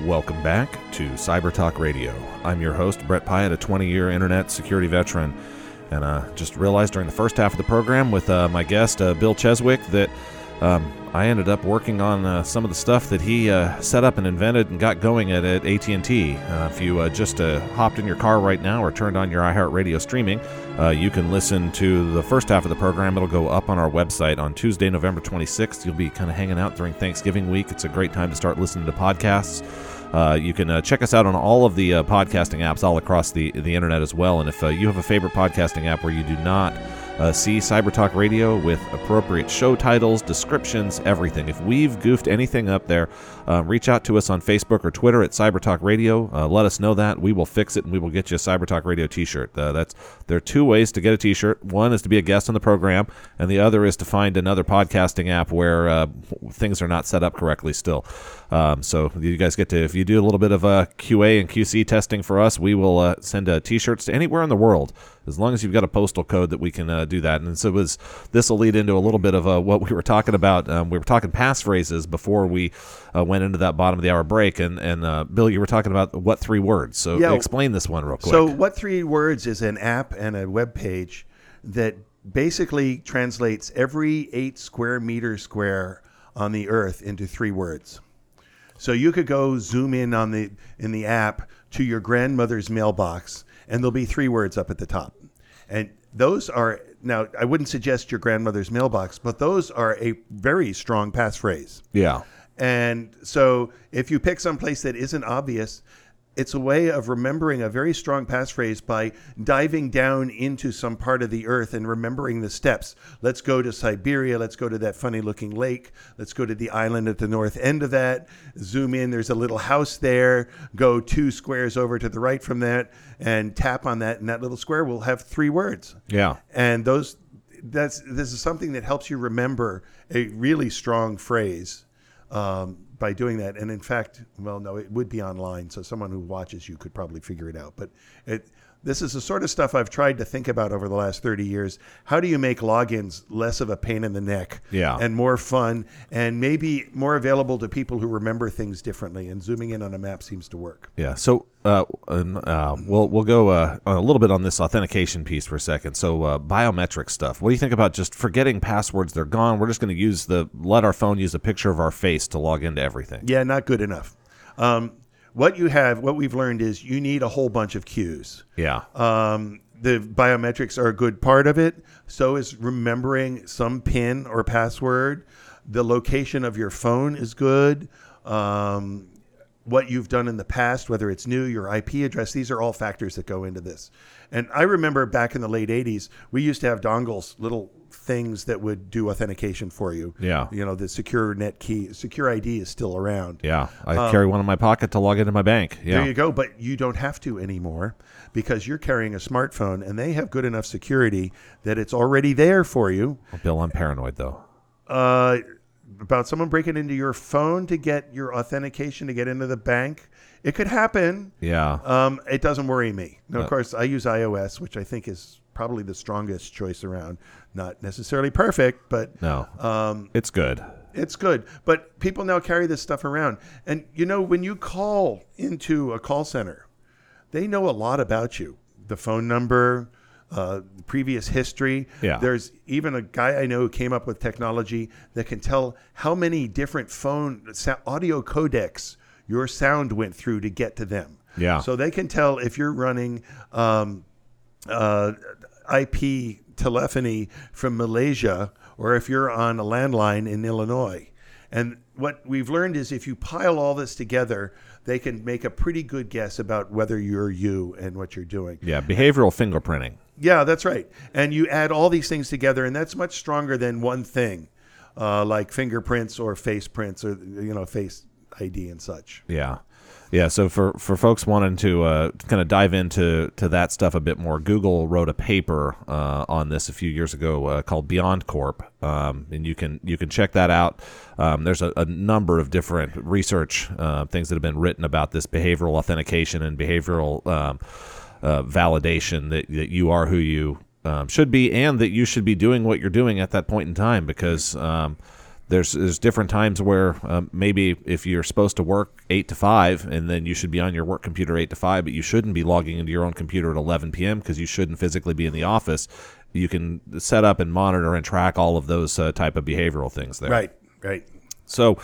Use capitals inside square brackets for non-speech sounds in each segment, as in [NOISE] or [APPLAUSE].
Welcome back to Cyber Talk Radio. I'm your host, Brett Pyatt, a 20 year internet security veteran. And uh, just realized during the first half of the program with uh, my guest, uh, Bill Cheswick, that um, I ended up working on uh, some of the stuff that he uh, set up and invented and got going at, at AT&T. Uh, if you just hopped in your car right now or turned on your iHeartRadio streaming, you can listen to the first half of the program. It'll go up on our website on Tuesday, November 26th. You'll be kind of hanging out during Thanksgiving week. It's a great time to start listening to podcasts. Uh, you can uh, check us out on all of the uh, podcasting apps all across the, the internet as well. And if you have a favorite podcasting app where you do not uh, see Cyber Talk Radio with appropriate show titles, descriptions, everything. If we've goofed anything up there, uh, reach out to us on Facebook or Twitter at Cyber Talk Radio. Uh, let us know that. We will fix it and we will get you a Cyber Talk Radio t shirt. Uh, that's There are two ways to get a t shirt one is to be a guest on the program, and the other is to find another podcasting app where uh, things are not set up correctly still. Um, so you guys get to, if you do a little bit of uh, QA and QC testing for us, we will uh, send uh, t-shirts to anywhere in the world as long as you've got a postal code that we can uh, do that. And so it was this will lead into a little bit of uh, what we were talking about. Um, we were talking passphrases before we uh, went into that bottom of the hour break. And and uh, Bill, you were talking about what three words. So yeah, explain this one real quick. So what three words is an app and a web page that basically translates every eight square meter square on the earth into three words. So you could go zoom in on the in the app to your grandmother's mailbox, and there'll be three words up at the top, and those are now. I wouldn't suggest your grandmother's mailbox, but those are a very strong passphrase. Yeah. And so if you pick some place that isn't obvious, it's a way of remembering a very strong passphrase by diving down into some part of the earth and remembering the steps. Let's go to Siberia. Let's go to that funny looking lake. Let's go to the island at the north end of that. Zoom in. There's a little house there. Go two squares over to the right from that and tap on that. And that little square will have three words. Yeah. And those, that's, this is something that helps you remember a really strong phrase. Um, by doing that. And in fact, well, no, it would be online, so someone who watches you could probably figure it out. But it, this is the sort of stuff I've tried to think about over the last 30 years. How do you make logins less of a pain in the neck yeah. and more fun and maybe more available to people who remember things differently? And zooming in on a map seems to work. Yeah. So uh, uh, we'll we'll go uh, a little bit on this authentication piece for a second. So uh, biometric stuff. What do you think about just forgetting passwords? They're gone. We're just going to use the let our phone use a picture of our face to log into everything. Yeah, not good enough. Um, what you have, what we've learned is you need a whole bunch of cues. Yeah. Um, the biometrics are a good part of it. So is remembering some PIN or password. The location of your phone is good. Um, what you've done in the past, whether it's new, your IP address, these are all factors that go into this. And I remember back in the late 80s, we used to have dongles, little things that would do authentication for you. Yeah. You know, the secure net key, SecurID is still around. Yeah. I um, carry one in my pocket to log into my bank. Yeah. There you go. But you don't have to anymore because you're carrying a smartphone and they have good enough security that it's already there for you. Bill, I'm paranoid though. Uh, about someone breaking into your phone to get your authentication to get into the bank. It could happen. Yeah. Um, it doesn't worry me. Now, of course, I use iOS, which I think is probably the strongest choice around. Not necessarily perfect, but no, um, it's good. It's good. But people now carry this stuff around, and you know when you call into a call center, they know a lot about you. The phone number, uh, previous history. Yeah. There's even a guy I know who came up with technology that can tell how many different phone audio codecs your sound went through to get to them. Yeah. So they can tell if you're running um, uh, IP telephony from Malaysia or if you're on a landline in Illinois. And what we've learned is if you pile all this together, they can make a pretty good guess about whether you're you and what you're doing. Yeah, behavioral fingerprinting. Yeah, that's right. And you add all these things together, and that's much stronger than one thing, uh, like fingerprints or face prints or you know face ID and such. Yeah. Yeah, so for, for folks wanting to uh, kind of dive into to that stuff a bit more, Google wrote a paper uh, on this a few years ago uh, called BeyondCorp, um, and you can you can check that out. Um, there's a, a, number of different research uh, things that have been written about this behavioral authentication and behavioral um, uh, validation that, that you are who you um, should be, and that you should be doing what you're doing at that point in time because. Um, there's there's different times where um, maybe if you're supposed to work eight to five, and then you should be on your work computer eight to five, but you shouldn't be logging into your own computer at 11 p.m. because you shouldn't physically be in the office. You can set up and monitor and track all of those uh, type of behavioral things there. Right, right. So,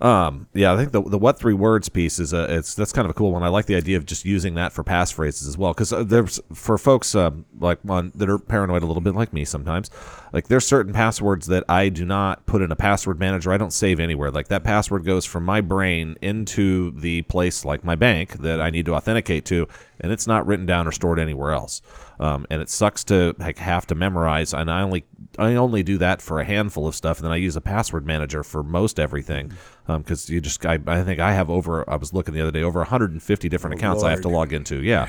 um, yeah, I think the the what three words piece is a it's that's kind of a cool one. I like the idea of just using that for passphrases as well because uh, there's for folks um, like on that are paranoid a little bit like me sometimes. Like there's certain passwords that I do not put in a password manager. I don't save anywhere. Like that password goes from my brain into the place like my bank that I need to authenticate to, and it's not written down or stored anywhere else. Um, and it sucks to like have to memorize. And I only I only do that for a handful of stuff, and then I use a password manager for most everything. Because you just I, I think I have over I was looking the other day over 150 different accounts I have to log into. Yeah,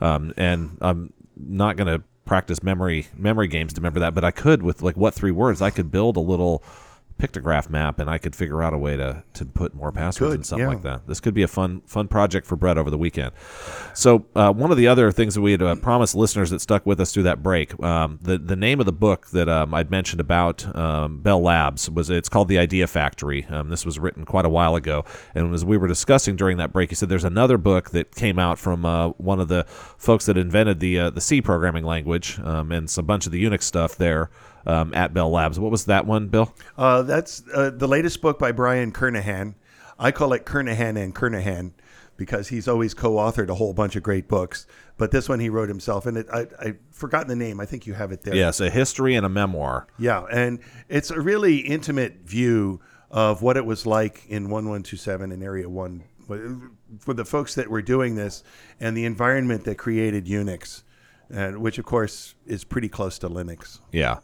um, and I'm not gonna practice memory memory games to remember that, but I could with like what three words I could build a little pictograph map and I could figure out a way to to put more passwords Could, and something yeah. like that. This could be a fun fun project for Brett over the weekend. So uh, one of the other things that we had uh, promised listeners that stuck with us through that break, um, the the name of the book that um, I'd mentioned about um, Bell Labs was it's called The Idea Factory. Um, this was written quite a while ago, and as we were discussing during that break, he said there's another book that came out from uh, one of the folks that invented the uh, the C programming language um, and some bunch of the Unix stuff there. Um, at Bell Labs, what was that one, Bill? Uh, that's uh, the latest book by Brian Kernighan. I call it Kernighan and Kernighan because he's always co-authored a whole bunch of great books. But this one he wrote himself, and it, I, I've forgotten the name. I think you have it there. Yes, a history and a memoir. Yeah, and it's a really intimate view of what it was like in 1127 in Area 1 for the folks that were doing this and the environment that created Unix, and which of course is pretty close to Linux. Yeah.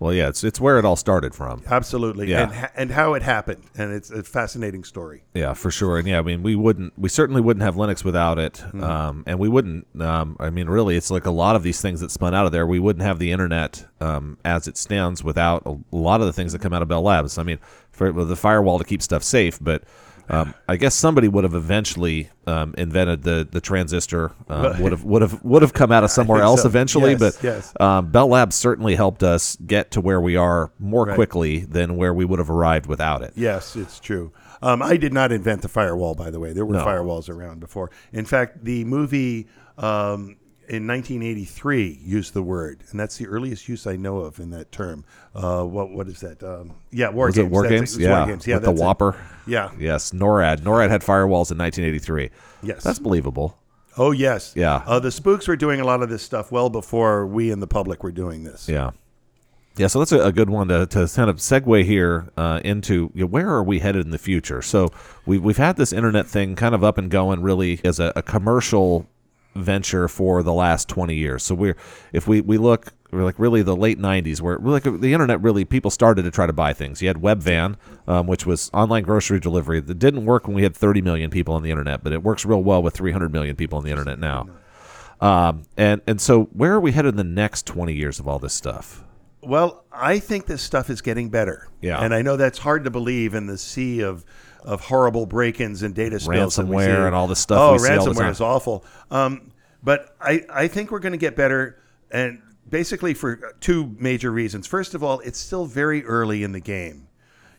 Well, yeah, it's it's where it all started from. Absolutely, Yeah. and ha- and how it happened, and it's a fascinating story. Yeah, for sure. And yeah, I mean, we wouldn't, we certainly wouldn't have Linux without it. Um, and we wouldn't, um, I mean, really, it's like a lot of these things that spun out of there. We wouldn't have the internet um, as it stands without a lot of the things that come out of Bell Labs. I mean, for the firewall to keep stuff safe, but. Um, I guess somebody would have eventually um, invented the the transistor. Um, would have would have would have come out of somewhere else so. eventually. Yes, but yes. um, Bell Labs certainly helped us get to where we are more Right. quickly than where we would have arrived without it. Yes, it's true. Um, I did not invent the firewall, by the way. There were No. firewalls around before. In fact, the movie um, in 1983 used the word, and that's the earliest use I know of in that term. Uh, what what is that? Um, yeah, war Was games. it War Games? it was Yeah, war games. Yeah, with the that's it. WOPR. Yeah. Yes, NORAD. NORAD had firewalls in 1983. Yes. That's believable. Oh yes. Yeah. Uh, the spooks were doing a lot of this stuff well before we in the public were doing this. Yeah. Yeah, so that's a, a good one to, to kind of segue here uh, into you know, where are we headed in the future. So we've we've had this internet thing kind of up and going really as a, a commercial venture for the last 20 years. So we're if we we look we're like really the late 90s where like the internet really people started to try to buy things. You had Webvan, um, which was online grocery delivery that didn't work when we had 30 million people on the internet, but it works real well with 300 million people on the internet now. Um, and and so where are we headed in the next 20 years of all this stuff? Well, I think this stuff is getting better. Yeah. And I know that's hard to believe in the sea of of horrible break-ins and data spills Ransomware and all this stuff Oh, we see all the ransomware is awful. Um, but I, I think we're going to get better, and basically for two major reasons. First of all, it's still very early in the game.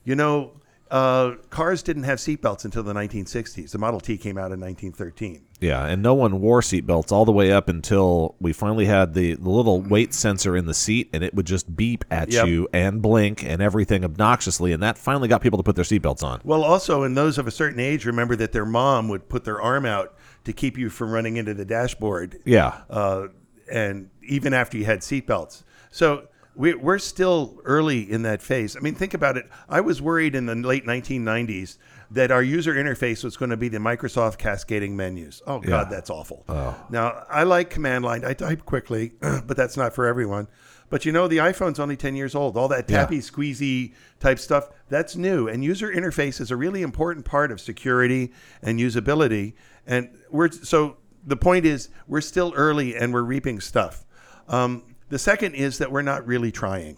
You know, uh, cars didn't have seatbelts until the 1960s. The Model T came out in 1913. Yeah, and no one wore seatbelts all the way up until we finally had the, the little weight sensor in the seat, and it would just beep at Yep. you and blink and everything obnoxiously, and that finally got people to put their seatbelts on. Well, also, and those of a certain age remember that their mom would put their arm out to keep you from running into the dashboard. Yeah, uh, and even after you had seatbelts. So we, we're still early in that phase. I mean, think about it. I was worried in the late 1990s that our user interface was going to be the Microsoft cascading menus. Oh, God, Yeah. that's awful. Now, I like command line. I type quickly, [CLEARS THROAT] but that's not for everyone. But you know, the iPhone's only 10 years old. All that tappy, squeezy type stuff, that's new. And user interface is a really important part of security and usability. And we're so the point is, we're still early and we're reaping stuff. Um, the second is that we're not really trying.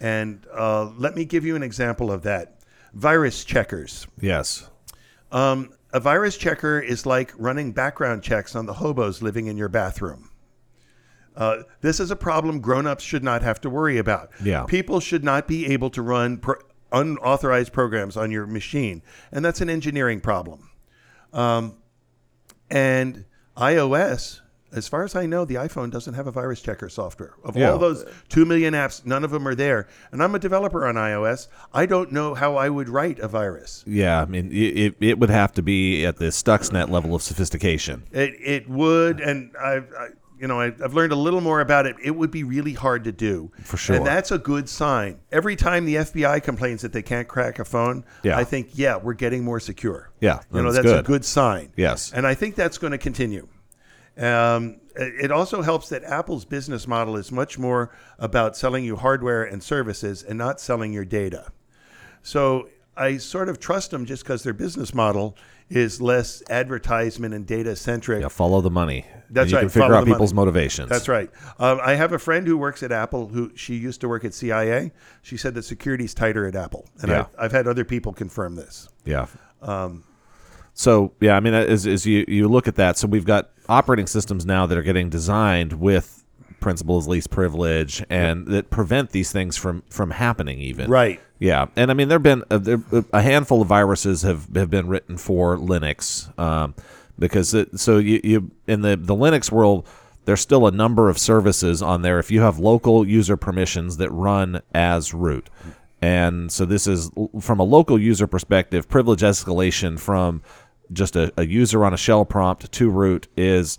And uh, let me give you an example of that virus checkers. yes, Um, a virus checker is like running background checks on the hobos living in your bathroom. Uh, this is a problem grown-ups should not have to worry about. Yeah. People should not be able to run pro- unauthorized programs on your machine, and that's an engineering problem. Um, and iOS, as far as I know, the iPhone doesn't have a virus checker software. Of Yeah. all those two million apps, none of them are there. And I'm a developer on iOS. I don't know how I would write a virus. Yeah, I mean, it, it, it would have to be at the Stuxnet level of sophistication. It, it would, and I've, I, you know, I, I've learned a little more about it. It would be really hard to do, For sure. and that's a good sign. Every time the FBI complains that they can't crack a phone, Yeah. I think, yeah, we're getting more secure. Yeah, you know, that's that's a good. good sign. Yes. and I think that's going to continue. Um, it it also helps that Apple's business model is much more about selling you hardware and services and not selling your data. So I sort of trust them just because their business model is less advertisement and data centric. Yeah, follow the money. That's and you right, can figure out people's money. motivations. That's right. Um, I have a friend who works at Apple who she used to work at CIA. She said that security's tighter at Apple. And Yeah. I've, I've had other people confirm this. Yeah. so yeah, I mean, as, as you you look at that, so we've got operating systems now that are getting designed with principles is least privilege and that prevent these things from from happening. Even Right. Yeah, and I mean, there've been a, there, a handful of viruses have have been written for Linux um, because it, so you you in the the Linux world. There's still a number of services on there if you have local user permissions that run as root. And so this is from a local user perspective, privilege escalation from just a, a user on a shell prompt to root is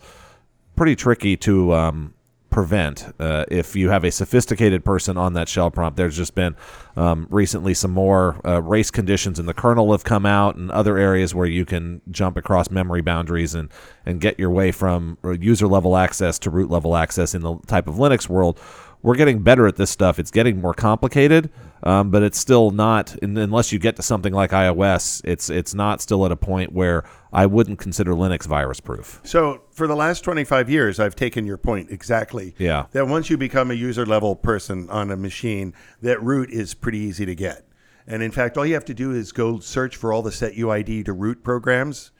pretty tricky to um, prevent uh, if you have a sophisticated person on that shell prompt. There's just been um, recently some more uh, race conditions in the kernel have come out and other areas where you can jump across memory boundaries and, and get your way from user level access to root level access in the type of Linux world. We're getting better at this stuff. It's getting more complicated, um, but it's still not. Unless you get to something like iOS, it's it's not still at a point where I wouldn't consider Linux virus proof. So for the last 25 years, I've taken your point exactly. Yeah. That once you become a user level person on a machine, that root is pretty easy to get. And in fact, all you have to do is go search for all the set UID to root programs.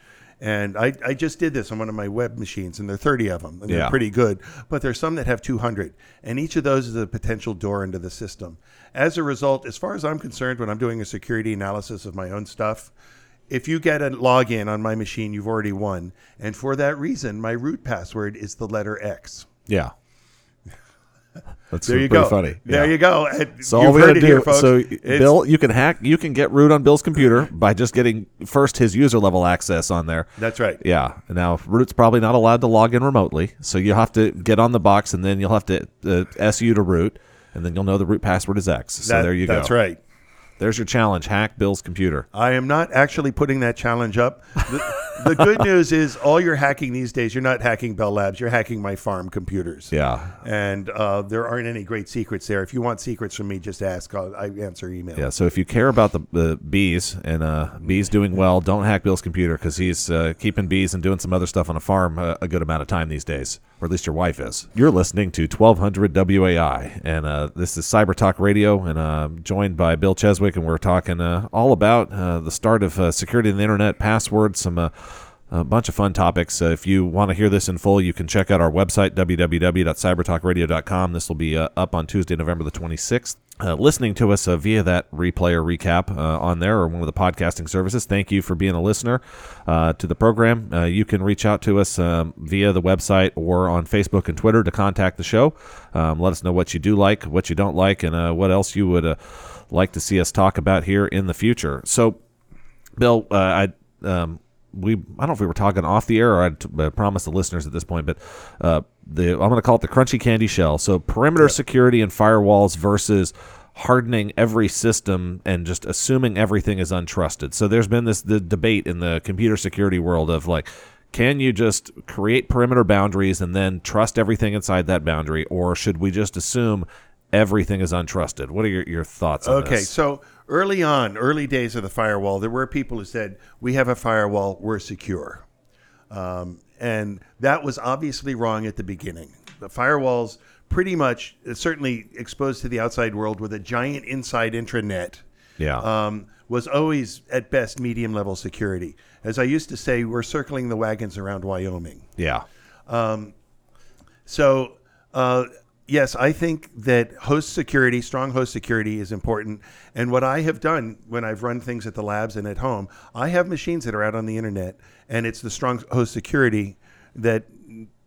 And I, I just did this on one of my web machines, and there are 30 of them, and they're pretty good. But there's some that have 200, and each of those is a potential door into the system. As a result, as far as I'm concerned, when I'm doing a security analysis of my own stuff, if you get a login on my machine, you've already won. And for that reason, my root password is the letter X. Yeah. That's There you pretty go. funny. There Yeah. you go. And So all you've we gotta here, do, folks. so It's- Bill, you can hack, you can get root on Bill's computer by just getting first his user level access on there. That's right. Yeah. Now root's probably not allowed to log in remotely, so you have to get on the box, and then you'll have to uh, su to root, and then you'll know the root password is X. So That- there you go. That's right. There's your challenge: hack Bill's computer. I am not actually putting that challenge up. The, good news is, all you're hacking these days, you're not hacking Bell Labs, you're hacking my farm computers. Yeah. And uh, there aren't any great secrets there. If you want secrets from me, just ask. I'll, I answer email. Yeah, so if you care about the, the bees and uh, bees doing well, don't hack Bill's computer because he's uh, keeping bees and doing some other stuff on a farm uh, a good amount of time these days, or at least your wife is. You're listening to 1200 WOAI, and uh, this is Cyber Talk Radio, and uh, I'm joined by Bill Cheswick, and we're talking uh, all about uh, the start of uh, security in the internet, passwords, some. A bunch of fun topics. Uh, if you want to hear this in full, you can check out our website, www.cybertalkradio.com. This will be uh, up on Tuesday, November the 26th. Uh, listening to us uh, via that replay or recap uh, on there or one of the podcasting services, thank you for being a listener uh, to the program. You can reach out to us um, via the website or on Facebook and Twitter to contact the show. Um, let us know what you do like, what you don't like, and what else you would like to see us talk about here in the future. So, Bill, I um, we I don't know if we were talking off the air or I t- uh, promised the listeners at this point, but uh, the I'm going to call it the crunchy candy shell. So perimeter security and firewalls versus hardening every system and just assuming everything is untrusted. So there's been this the debate in the computer security world of like. Can you just create perimeter boundaries and then trust everything inside that boundary, or should we just assume everything is untrusted? What are your, your thoughts on that? Okay, this? so early on, early days of the firewall, there were people who said, "We have a firewall, we're secure," um, and that was obviously wrong at the beginning. The firewalls pretty much, uh, certainly exposed to the outside world with a giant inside intranet, Yeah. um, was always at best medium level security. As I used to say, we're circling the wagons around Wyoming. yeah. So uh, yes, I think that host security, strong host security is important. And what I have done when I've run things at the labs and at home, I have machines that are out on the internet, and it's the strong host security that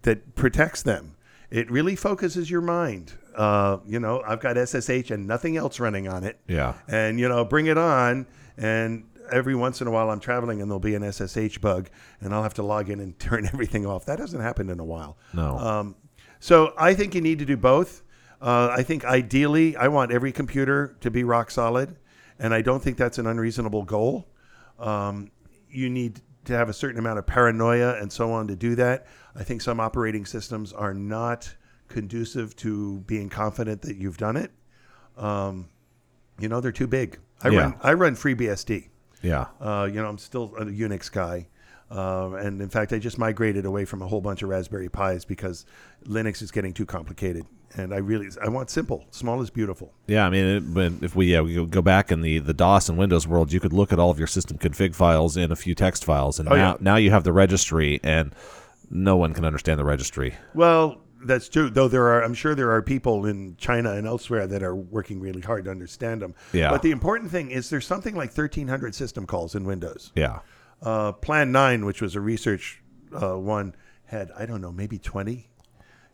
that protects them. It really focuses your mind. Uh, you know, I've got SSH and nothing else running on it. Yeah. And you know, bring it on, and every once in a while I'm traveling and there'll be an SSH bug, and I'll have to log in and [LAUGHS] turn everything off. That hasn't happened in a while. No. Um, so I think you need to do both. Uh, I think ideally, I want every computer to be rock solid, and I don't think that's an unreasonable goal. Um, you need to have a certain amount of paranoia and so on to do that. I think some operating systems are not conducive to being confident that you've done it. Um, you know, they're too big. I Yeah. run I run FreeBSD. yeah. Uh, you know, I'm still a Unix guy. Uh, and in fact, I just migrated away from a whole bunch of Raspberry Pis because Linux is getting too complicated. And I really, I want simple. Small is beautiful. Yeah, I mean, it, when, if we yeah, we go back in the, the DOS and Windows world, you could look at all of your system config files in a few text files, and Oh, now yeah. now you have the registry, and no one can understand the registry. Well, that's true. Though there are, I'm sure there are people in China and elsewhere that are working really hard to understand them. Yeah. But the important thing is there's something like 1,300 system calls in Windows. Yeah, Uh, Plan 9, which was a research uh, one, had, I don't know, maybe 20.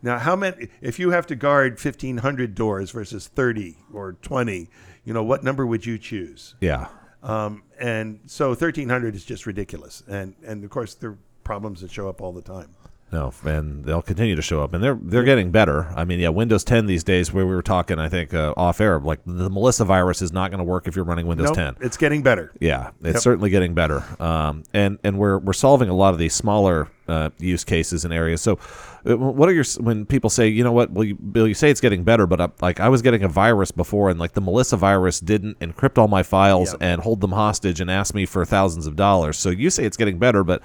Now, how many, if you have to guard 1,500 doors versus 30 or 20, you know, what number would you choose? yeah, Um, and so 1,300 is just ridiculous. And, and of course, there are problems that show up all the time. No, and they'll continue to show up, and they're they're getting better. I mean, yeah, Windows 10 these days, where we were talking, I think uh, off air, like the Melissa virus is not going to work if you're running Windows Nope, 10. it's getting better. Yeah, it's Yep. certainly getting better, um, and and we're we're solving a lot of these smaller uh, use cases and areas. So, uh, what are your when people say, you know what, well, you, Bill, you say it's getting better, but uh, like I was getting a virus before, and like the Melissa virus didn't encrypt all my files Yep. and hold them hostage and ask me for thousands of dollars. So you say it's getting better, but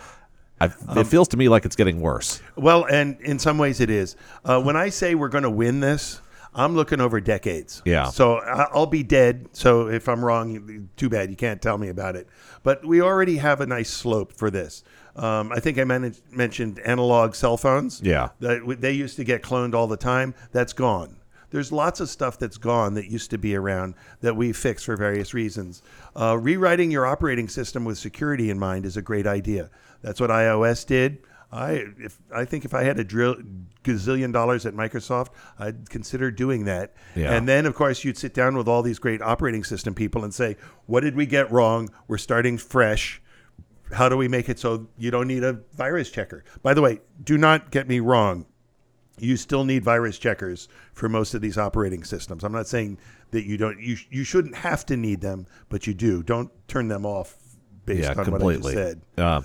I, Um, it feels to me like it's getting worse. Well, and in some ways it is. Uh, when I say we're going to win this, I'm looking over decades. Yeah. So I'll be dead. So if I'm wrong, too bad. You can't tell me about it. But we already have a nice slope for this. Um, I think I men- mentioned analog cell phones. Yeah. That they used to get cloned all the time. That's gone. There's lots of stuff that's gone that used to be around that we fixed for various reasons. Uh, rewriting your operating system with security in mind is a great idea. That's what iOS did. I if I think if I had a drill gazillion dollars at Microsoft, I'd consider doing that. Yeah. And then of course you'd sit down with all these great operating system people and say, "What did we get wrong? We're starting fresh. How do we make it so you don't need a virus checker?" By the way, do not get me wrong you still need virus checkers for most of these operating systems. I'm not saying that you don't you you shouldn't have to need them, but you do. Don't turn them off based yeah, on what I completely. just said. Uh,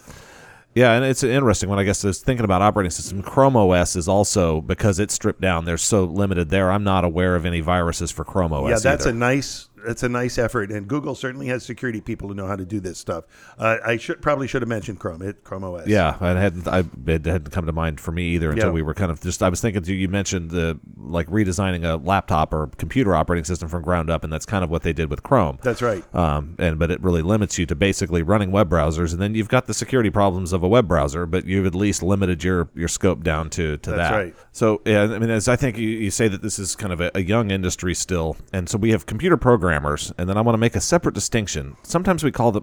yeah, and it's interesting when I guess is thinking about operating system. Chrome OS is also because it's stripped down. They're so limited there. I'm not aware of any viruses for Chrome OS. yeah, that's either. a nice that's a nice effort, and Google certainly has security people who know how to do this stuff. Uh, I should probably should have mentioned Chrome, it Chrome OS. Yeah, I hadn't. I it hadn't come to mind for me either until Yeah. we were kind of just. I was thinking. You mentioned the like redesigning a laptop or computer operating system from ground up, and that's kind of what they did with Chrome. that's right. Um, and but it really limits you to basically running web browsers, and then you've got the security problems of a web browser, but you've at least limited your your scope down to to That's that. right. So yeah, I mean, as I think you, you say that this is kind of a, a young industry still, and so we have computer programmers, and then I want to make a separate distinction. Sometimes we call the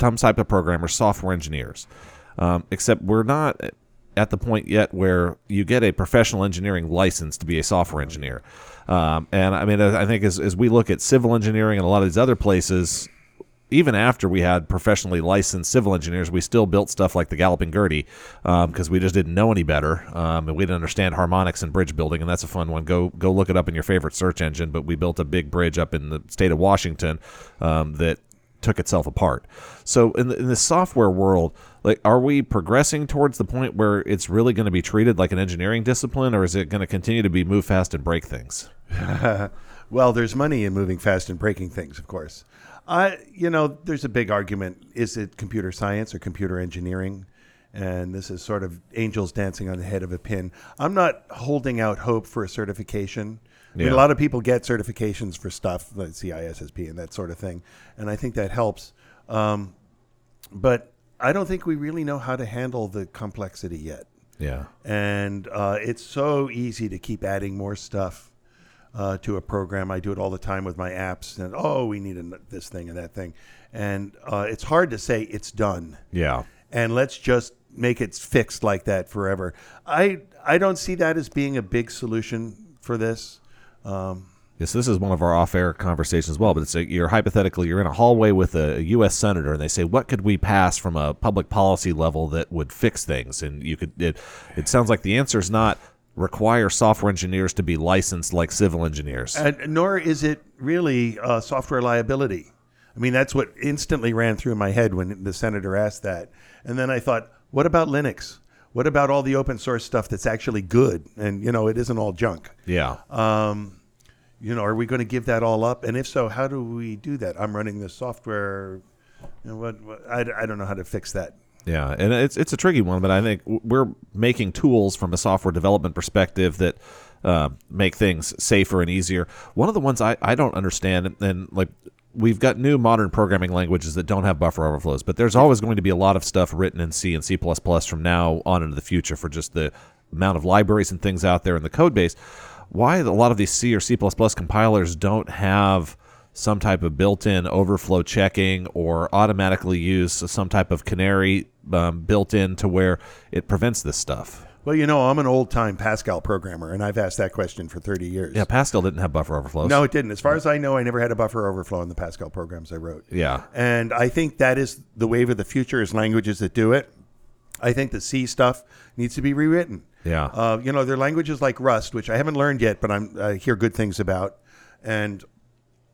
some type of programmers software engineers, um, except we're not at the point yet where you get a professional engineering license to be a software engineer. Um, and I mean, I think as, as we look at civil engineering and a lot of these other places, even after we had professionally licensed civil engineers, we still built stuff like the Galloping Gertie because we just didn't know any better, um, and we didn't understand harmonics and bridge building, and that's a fun one. Go go look it up in your favorite search engine. But we built a big bridge up in the state of Washington um, that took itself apart. So in the, in the software world, like, are we progressing towards the point where it's really going to be treated like an engineering discipline, or is it going to continue to be move fast and break things? [LAUGHS] Well, there's money in moving fast and breaking things, of course. I, you know, there's a big argument: is it computer science or computer engineering? And this is sort of angels dancing on the head of a pin. I'm not holding out hope for a certification. I mean, Yeah. a lot of people get certifications for stuff like CISSP and that sort of thing, and I think that helps. Um, but I don't think we really know how to handle the complexity yet. Yeah. and uh, it's so easy to keep adding more stuff uh, to a program. I do it all the time with my apps, and oh, we need an- this thing and that thing, and uh, it's hard to say it's done Yeah. and let's just make it fixed like that forever. I I don't see that as being a big solution for this. Um, Yes, this is one of our off-air conversations as well. But it's a, you're hypothetically you're in a hallway with a U.S. senator, and they say, "What could we pass from a public policy level that would fix things?" And you could it. It sounds like the answer is not require software engineers to be licensed like civil engineers. and nor is it really uh, software liability. I mean, that's what instantly ran through my head when the senator asked that. And then I thought, what about Linux? What about all the open source stuff that's actually good? And, you know, it isn't all junk. yeah. Um, you know, are we going to give that all up? And if so, how do we do that? I'm running this software. You know, what, what I, I don't know how to fix that. Yeah, and it's it's a tricky one, but I think we're making tools from a software development perspective that uh, make things safer and easier. One of the ones I, I don't understand, and, like we've got new modern programming languages that don't have buffer overflows, but there's always going to be a lot of stuff written in C and C from now on into the future for just the amount of libraries and things out there in the code base. Why a lot of these C or C compilers don't have some type of built-in overflow checking or automatically use some type of canary um, built in to where it prevents this stuff. Well, you know, I'm an old time Pascal programmer, and I've asked that question for 30 years. Yeah, Pascal didn't have buffer overflows. No, it didn't. As far as I know, I never had a buffer overflow in the Pascal programs I wrote. Yeah. And I think that is the wave of the future is languages that do it. I think the C stuff needs to be rewritten. Yeah. Uh, you know, there are languages like Rust, which I haven't learned yet, but I'm, I hear good things about. And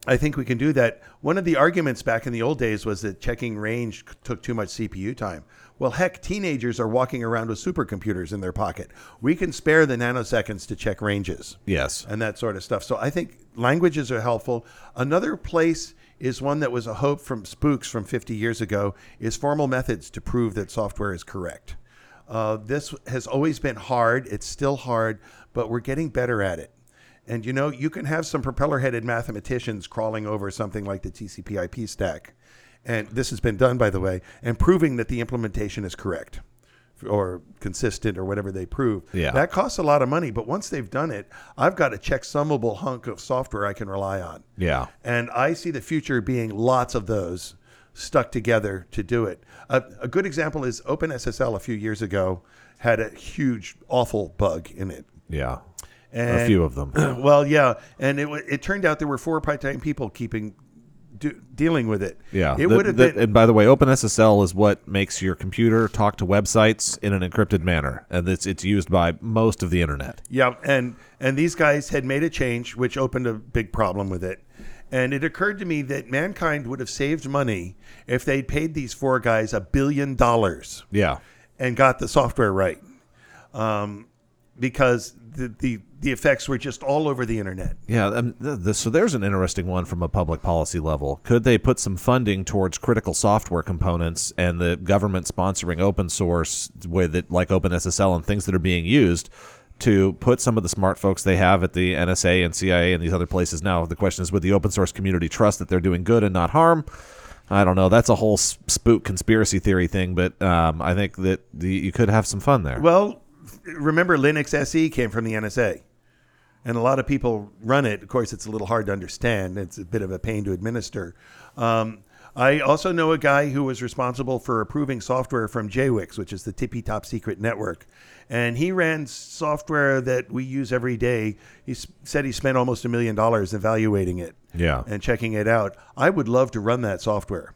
I think we can do that. One of the arguments back in the old days was that checking range took too much CPU time. Well, heck, teenagers are walking around with supercomputers in their pocket. We can spare the nanoseconds to check ranges yes. and that sort of stuff. So I think languages are helpful. Another place is one that was a hope from spooks from 50 years ago is formal methods to prove that software is correct. Uh, this has always been hard. It's still hard, but we're getting better at it. And you know, you can have some propeller-headed mathematicians crawling over something like the TCP/IP stack, and this has been done, by the way, and proving that the implementation is correct or consistent or whatever they prove. Yeah. That costs a lot of money, but once they've done it, I've got a checksummable hunk of software I can rely on. Yeah. And I see the future being lots of those stuck together to do it. A, a good example is OpenSSL a few years ago had a huge, awful bug in it. Yeah. And, a few of them. [CLEARS THROAT] well, yeah, and it it turned out there were four part-time people keeping do, dealing with it. Yeah. it would have been. And by the way, OpenSSL is what makes your computer talk to websites in an encrypted manner, and it's it's used by most of the internet. Yeah, and and these guys had made a change, which opened a big problem with it. And it occurred to me that mankind would have saved money if they'd paid these four guys a billion dollars Yeah. and got the software right, um, because the, the the effects were just all over the internet. Yeah, um, th- th- so there's an interesting one from a public policy level. Could they put some funding towards critical software components and the government sponsoring open source with it, like OpenSSL and things that are being used to put some of the smart folks they have at the NSA and CIA and these other places now? The question is, would the open source community trust that they're doing good and not harm? I don't know. That's a whole spook conspiracy theory thing, but um, I think that the, you could have some fun there. Well, remember Linux SE came from the NSA. And a lot of people run it. Of course, it's a little hard to understand. It's a bit of a pain to administer. Um, I also know a guy who was responsible for approving software from JWICS, which is the tippy top secret network. And he ran software that we use every day. He s- said he spent almost a million dollars evaluating it Yeah. and checking it out. I would love to run that software.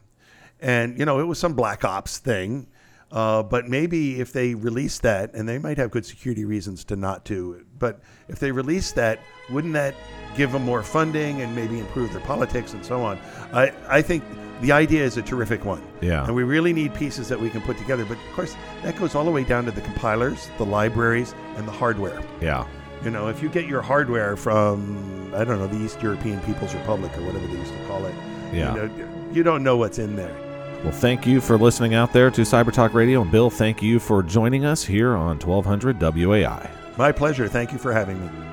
And, you know, it was some black ops thing. Uh, but maybe if they release that, and they might have good security reasons to not to, but if they release that, wouldn't that give them more funding and maybe improve their politics and so on? I, I think the idea is a terrific one. Yeah. And we really need pieces that we can put together. But of course, that goes all the way down to the compilers, the libraries, and the hardware. Yeah. You know, if you get your hardware from, I don't know, the East European People's Republic or whatever they used to call it, Yeah. you, know, you don't know what's in there. Well, thank you for listening out there to Cyber Talk Radio. And Bill, thank you for joining us here on 1200 WOAI. My pleasure. Thank you for having me.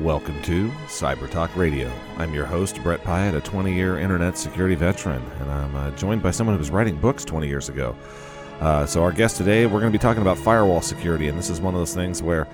Welcome to Cyber Talk Radio. I'm your host, Brett Pyatt, a 20 year internet security veteran, and I'm uh, joined by someone who was writing books 20 years ago. Uh, so, our guest today, we're going to be talking about firewall security, and this is one of those things where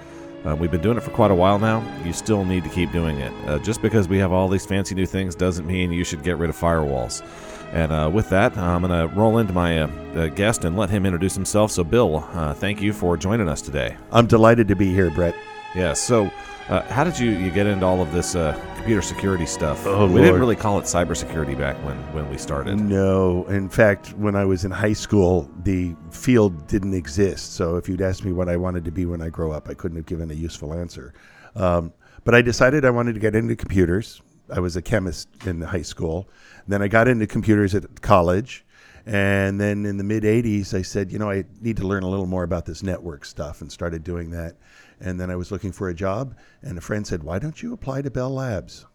uh, we've been doing it for quite a while now. You still need to keep doing it. Uh, just because we have all these fancy new things doesn't mean you should get rid of firewalls. And uh, with that, I'm going to roll into my uh, guest and let him introduce himself. So, Bill, thank you for joining us today. I'm delighted to be here, Brett. Yeah, so uh, how did you, you get into all of this uh, computer security stuff? Oh, we Lord. didn't really call it cybersecurity back when, when we started. No. In fact, when I was in high school, the field didn't exist. So if you'd asked me what I wanted to be when I grow up, I couldn't have given a useful answer. Um, but I decided I wanted to get into computers. I was a chemist in high school. Then I got into computers at college. And then in the mid 80s, I said, you know, I need to learn a little more about this network stuff and started doing that. And then I was looking for a job, and a friend said, Why don't you apply to Bell Labs?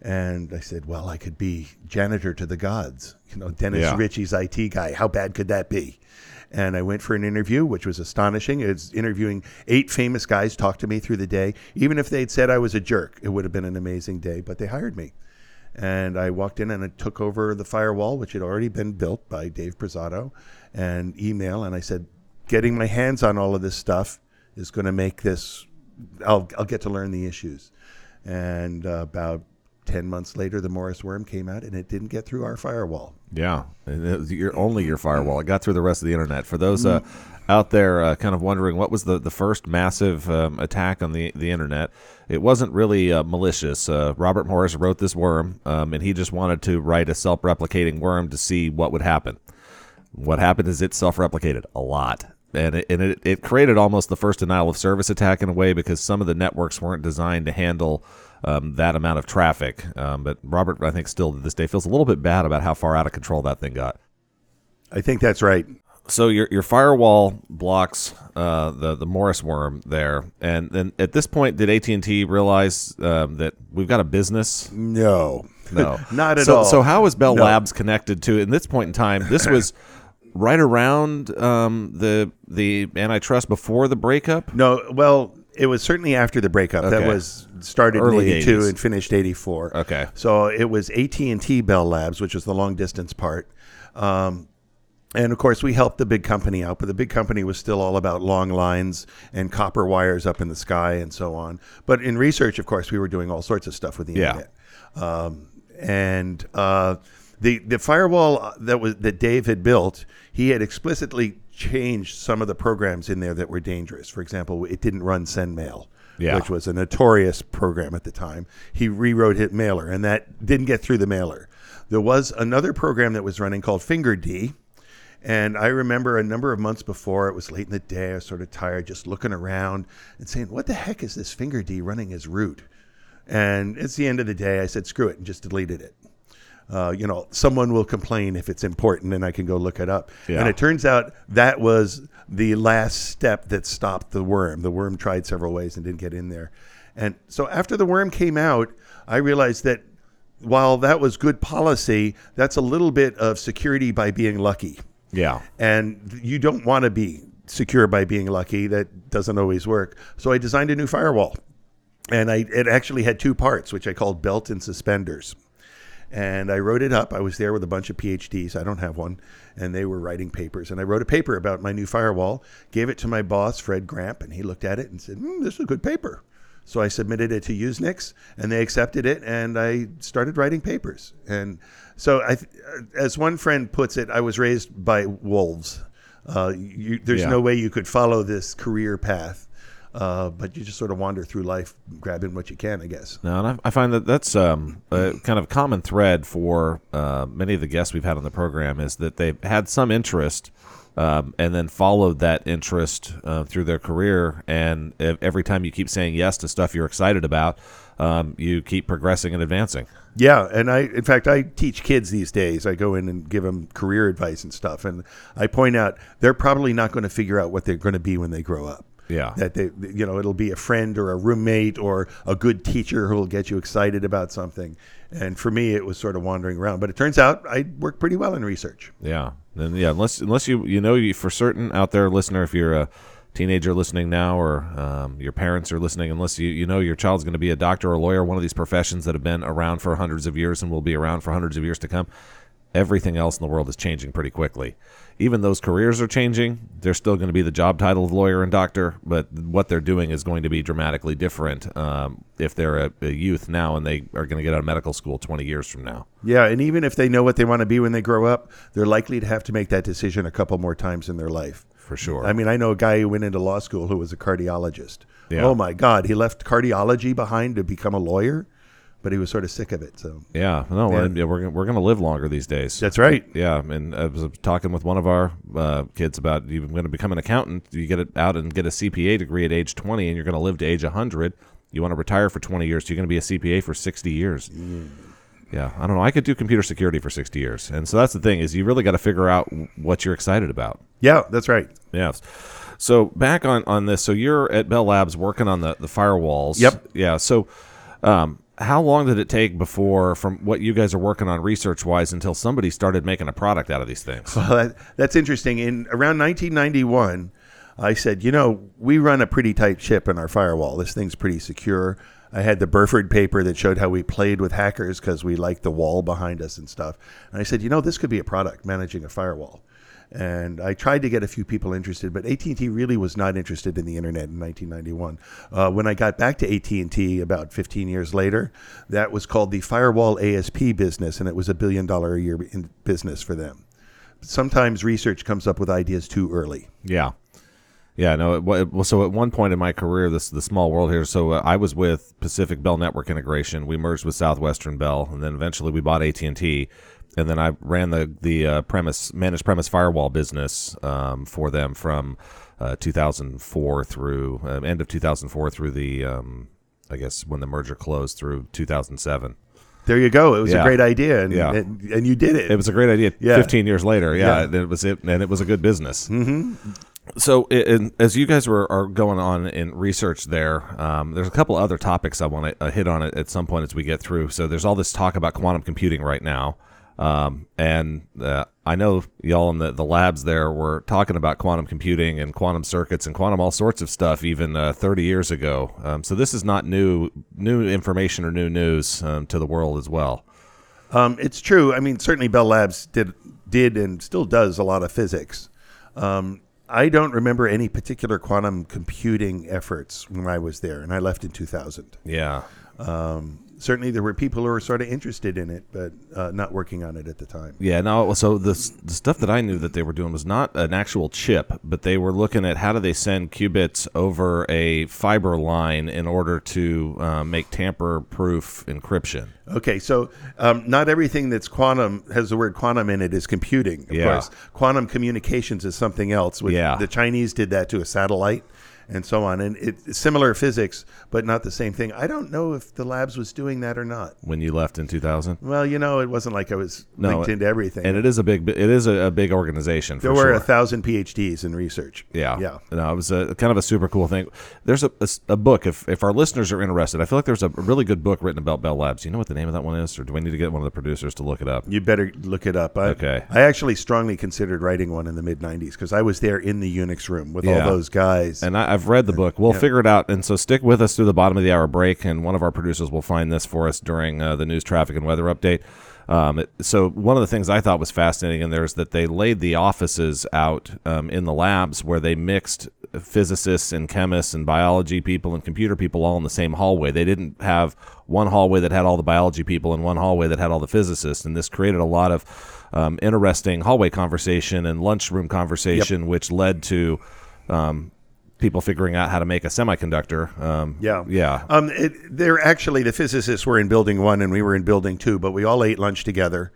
And I said, Well, I could be janitor to the gods. You know, Dennis Yeah. Ritchie's IT guy. How bad could that be? And I went for an interview, which was astonishing. It's interviewing eight famous guys, talked to me through the day. Even if they'd said I was a jerk, it would have been an amazing day, but they hired me. And I walked in and I took over the firewall, which had already been built by Dave Presotto, and email. And I said, getting my hands on all of this stuff is going to make this, I'll, I'll get to learn the issues. And uh, about 10 months later, the Morris worm came out and it didn't get through our firewall. Yeah, and it was your, only your firewall. It got through the rest of the internet. For those uh, out there uh, kind of wondering what was the, the first massive um, attack on the, the internet, it wasn't really uh, malicious. Uh, Robert Morris wrote this worm, um, and he just wanted to write a self replicating worm to see what would happen. What happened is it self replicated a lot. And, it, and it, it created almost the first denial of service attack in a way because some of the networks weren't designed to handle um, that amount of traffic. Um, but Robert, I think, still to this day feels a little bit bad about how far out of control that thing got. I think that's right. So your your firewall blocks uh, the the Morris worm there, and then at this point, did AT and T realize um, that we've got a business? No. No, [LAUGHS] Not at so, all. So how was Bell No. Labs connected to? At this point in time, this was [CLEARS THROAT] right around um, the the antitrust before the breakup. No, well, it was certainly after the breakup. That was started Early in '82 80s. and finished '84. Okay. so it was AT and T Bell Labs, which was the long distance part. Um, and of course, we helped the big company out, but the big company was still all about long lines and copper wires up in the sky and so on. But in research, of course, we were doing all sorts of stuff with the Yeah. internet. Um, and uh, the the firewall that was that Dave had built, he had explicitly changed some of the programs in there that were dangerous. For example, it didn't run SendMail, Yeah. which was a notorious program at the time. He rewrote Hit Mailer, and that didn't get through the mailer. There was another program that was running called FingerD. And I remember a number of months before, it was late in the day, I was sort of tired, just looking around and saying, What the heck is this FingerD running as root? And it's the end of the day. I said, screw it, and just deleted it. Uh, you know, someone will complain if it's important, and I can go look it up. Yeah. And it turns out that was the last step that stopped the worm. The worm tried several ways and didn't get in there. And so after the worm came out, I realized that while that was good policy, that's a little bit of security by being lucky Yeah, and you don't want to be secure by being lucky. That doesn't always work. So I designed a new firewall, and I it actually had two parts, which I called belt and suspenders. And I wrote it up. I was there with a bunch of PhDs. I don't have one, and they were writing papers. And I wrote a paper about my new firewall. Gave it to my boss, Fred Grampp, and he looked at it and said, hmm, "This is a good paper." So I submitted it to Usenix, and they accepted it, and I started writing papers. And so, I, as one friend puts it, I was raised by wolves. Uh, you, there's Yeah. no way you could follow this career path, uh, but you just sort of wander through life, grabbing what you can, I guess. No, and I, I find that that's um, a kind of common thread for uh, many of the guests we've had on the program is that they've had some interest um, and then followed that interest uh, through their career. And ev- every time you keep saying yes to stuff you're excited about, um, you keep progressing and advancing. Yeah, and I, in fact, I teach kids these days. I go in and give them career advice and stuff, and I point out they're probably not going to figure out what they're going to be when they grow up. Yeah. that they, you know, it'll be a friend or a roommate or a good teacher who will get you excited about something. And for me, it was sort of wandering around. But it turns out I work pretty well in research. Yeah, and yeah, unless unless you you know you for certain out there, listener, if you're a teenager listening now or um, your parents are listening, unless you, you know your child's going to be a doctor or a lawyer, one of these professions that have been around for hundreds of years and will be around for hundreds of years to come, everything else in the world is changing pretty quickly. Even those careers are changing. They're still going to be the job title of lawyer and doctor, but what they're doing is going to be dramatically different um, if they're a, a youth now and they are going to get out of medical school 20 years from now. Yeah, and even if they know what they want to be when they grow up, they're likely to have to make that decision a couple more times in their life. For sure. I mean, I know a guy who went into law school who was a cardiologist. Yeah. Oh my God, he left cardiology behind to become a lawyer, but he was sort of sick of it. So yeah, no, Yeah. yeah. we're, we're going to live longer these days. that's right. Yeah, and I was talking with one of our uh, kids about you're going to become an accountant. You get it out and get a CPA degree at age 20, and you're going to live to age 100. You want to retire for 20 years, so you're going to be a CPA for 60 years. Yeah, I don't know. I could do computer security for 60 years, and so that's the thing is you really got to figure out what you're excited about. Yeah, that's right. Yes. So back on on this. So you're at Bell Labs working on the the firewalls. Yep. Yeah. So, um, how long did it take before, from what you guys are working on research wise, until somebody started making a product out of these things? [LAUGHS] Well, that, that's interesting. In around 1991, I said, you know, we run a pretty tight ship in our firewall. This thing's pretty secure. I had the Berferd paper that showed how we played with hackers because we liked the wall behind us and stuff. And I said, you know, this could be a product managing a firewall. And I tried to get a few people interested, but AT&T really was not interested in the internet in 1991. Uh, when I got back to AT&T about 15 years later, that was called the Firewall ASP business, and it was a billion dollar a year in business for them sometimes research comes up with ideas too early. Yeah. Yeah, no. It, well, so at one point in my career, this the small world here. So uh, I was with Pacific Bell Network Integration. We merged with Southwestern Bell, and then eventually we bought AT and T. And then I ran the the uh, premise managed premise firewall business um, for them from uh, 2004 through uh, end of 2004 through the um, I guess when the merger closed through 2007. There you go. It was Yeah. a great idea, and, Yeah. and, and you did it. It was a great idea. Yeah. Fifteen years later, yeah, Yeah. and it was it, and it was a good business. Mm-hmm. So, in, as you guys were are going on in research there, um, there's a couple other topics I want to uh, hit on it at some point as we get through. So, there's all this talk about quantum computing right now, um, and uh, I know y'all in the, the labs there were talking about quantum computing and quantum circuits and quantum all sorts of stuff even uh, 30 years ago. Um, so, this is not new new information or new news um, to the world as well. um, it's true. I mean, certainly Bell Labs did did and still does a lot of physics. Um, I don't remember any particular quantum computing efforts when I was there, and I left in 2000. Yeah. Certainly, there were people who were sort of interested in it, but uh, not working on it at the time. Yeah, no. So the the stuff that I knew that they were doing was not an actual chip, but they were looking at how do they send qubits over a fiber line in order to uh, make tamper-proof encryption. Okay, so um, not everything that's quantum has the word quantum in it is computing. Of Yeah. course, quantum communications is something else. Yeah. the Chinese did that to a satellite, and so on. And it's similar physics, but not the same thing. I don't know if the labs was doing that or not. When you left in 2000, Well, you know, it wasn't like I was No, linked into everything. and it is a big it is a, a big organization. For there were sure. a thousand PhDs in research. Yeah, yeah. No, it was a kind of a super cool thing. There's a a book if if our listeners are interested. I feel like there's a really good book written about Bell Labs. You know what the name of that one is, or do we need to get one of the producers to look it up? You better look it up. I, Okay. I actually strongly considered writing one in the mid '90s because I was there in the Unix room with Yeah. all those guys. And I, I've read the book. We'll figure it out. And so stick with us through the bottom of the hour break, and one of our producers will find this for us during uh, the news, traffic, and weather update. Um, it, so one of the things I thought was fascinating in there is that they laid the offices out um, in the labs where they mixed physicists and chemists and biology people and computer people all in the same hallway. They didn't have one hallway that had all the biology people and one hallway that had all the physicists, and this created a lot of um, interesting hallway conversation and lunchroom conversation, which led to um, people figuring out how to make a semiconductor. Um, Yeah. yeah, Um, it, they're actually the physicists were in building one and we were in building two, but we all ate lunch together.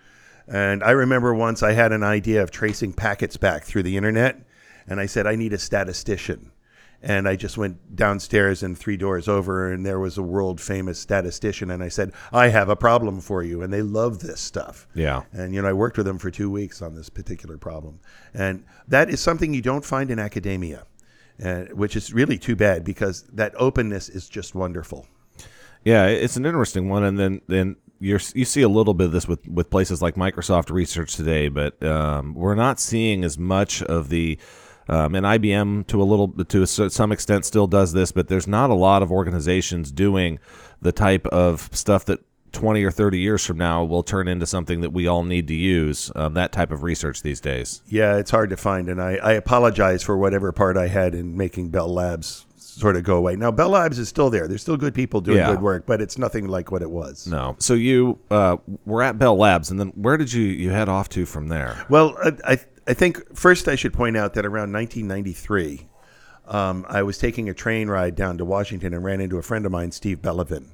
And I remember once I had an idea of tracing packets back through the internet, and I said I need a statistician. And I just went downstairs and three doors over, and there was a world famous statistician. And I said, I have a problem for you. And they love this stuff. yeah, And you know, I worked with them for two weeks on this particular problem, and that is something you don't find in academia, uh, which is really too bad because that openness is just wonderful. yeah. It's an interesting one, and then then you see a little bit of this with with places like Microsoft Research today, but um, we're not seeing as much of the Um, and IBM, to a little, to a, some extent, still does this, but there's not a lot of organizations doing the type of stuff that 20 or 30 years from now will turn into something that we all need to use um, that type of research these days. Yeah it's hard to find and I, I apologize for whatever part i had in making bell labs sort of go away. Now bell labs is still there. There's still good people doing Yeah. good work but it's nothing like what it was. No. So you uh, were at bell labs and then where did you you head off to from there? Well, I, I, I think first I should point out that around 1993, um, I was taking a train ride down to Washington and ran into a friend of mine, Steve Bellovin.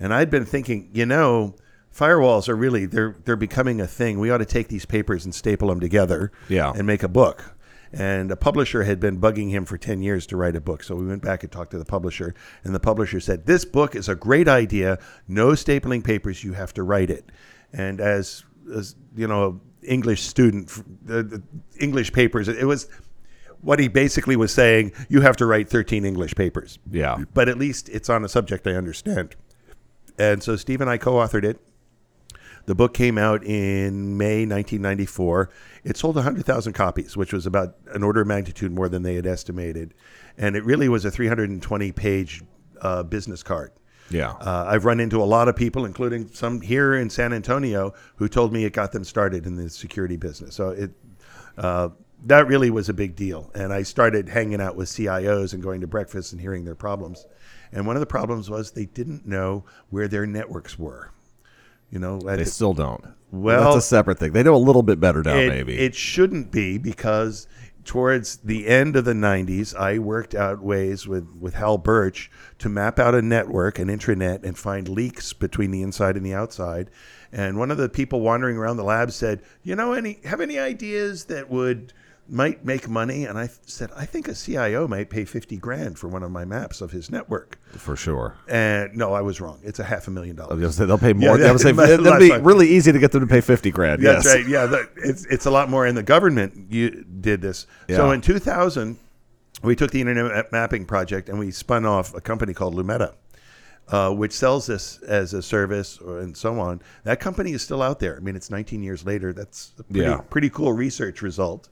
And I'd been thinking, you know, firewalls are really they're they're becoming a thing. We ought to take these papers and staple them together Yeah. and make a book. And a publisher had been bugging him for 10 years to write a book. So we went back and talked to the publisher, and the publisher said, This book is a great idea. No stapling papers, you have to write it. And as, as you know, English student, the, the English papers, it was what he basically was saying you have to write 13 English papers. Yeah. But at least it's on a subject I understand. And so Steve and I co authored it. The book came out in May 1994. It sold 100,000 copies, which was about an order of magnitude more than they had estimated. And it really was a 320 page uh, business card. yeah Uh, I've run into a lot of people, including some here in San Antonio, who told me it got them started in the security business. So it uh, that really was a big deal. And I started hanging out with CIOs and going to breakfast and hearing their problems. And one of the problems was they didn't know where their networks were. You know, they the- still don't Well, that's a separate thing they know a little bit better now it, maybe It shouldn't be because towards the end of the 90s, I worked out ways with, with Hal Burch to map out a network, an intranet, and find leaks between the inside and the outside. And one of the people wandering around the lab said, "You know, any have any ideas that would might make money?" And I said, "I think a CIO might pay 50 grand for one of my maps of his network." for sure And no, I was wrong. It's a half a million I was dollars. they'll pay more. Yeah, I was gonna say, that- [LAUGHS] it'll be fine. really easy to get them to pay fifty grand. That's yes, right. Yeah, it's it's a lot more. In the government, you did this. Yeah. So in 2000, we took the internet mapping project and we spun off a company called Lumeta, uh, which sells this as a service or, and so on. That company is still out there. I mean, it's 19 years later. That's a pretty, Yeah. pretty cool research result.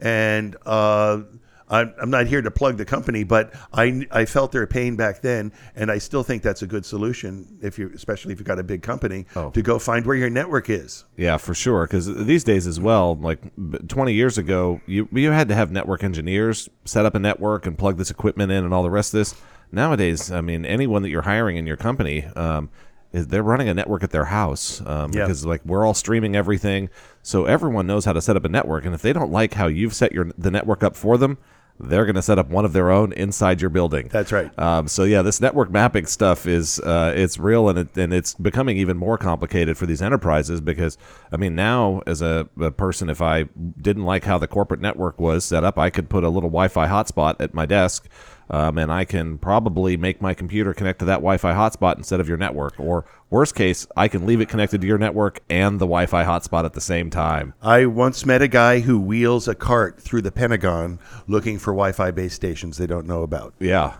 And uh, I'm, I'm not here to plug the company, but I, I felt their pain back then, and I still think that's a good solution if you, especially if you've got a big company, Oh. to go find where your network is. Yeah, for sure. Because these days as well, like b- 20 years ago, you you had to have network engineers set up a network and plug this equipment in and all the rest of this. Nowadays, I mean, anyone that you're hiring in your company, um, is they're running a network at their house um, Yeah. because like we're all streaming everything, so everyone knows how to set up a network. And if they don't like how you've set your the network up for them, they're going to set up one of their own inside your building. That's right. Um, so yeah, this network mapping stuff is uh, it's real and it, and it's becoming even more complicated for these enterprises because I mean now as a, a person, if I didn't like how the corporate network was set up, I could put a little Wi-Fi hotspot at my desk. Um, and I can probably make my computer connect to that Wi-Fi hotspot instead of your network. Or worst case, I can leave it connected to your network and the Wi-Fi hotspot at the same time. I once met a guy who wheels a cart through the Pentagon looking for Wi-Fi base stations they don't know about. Yeah.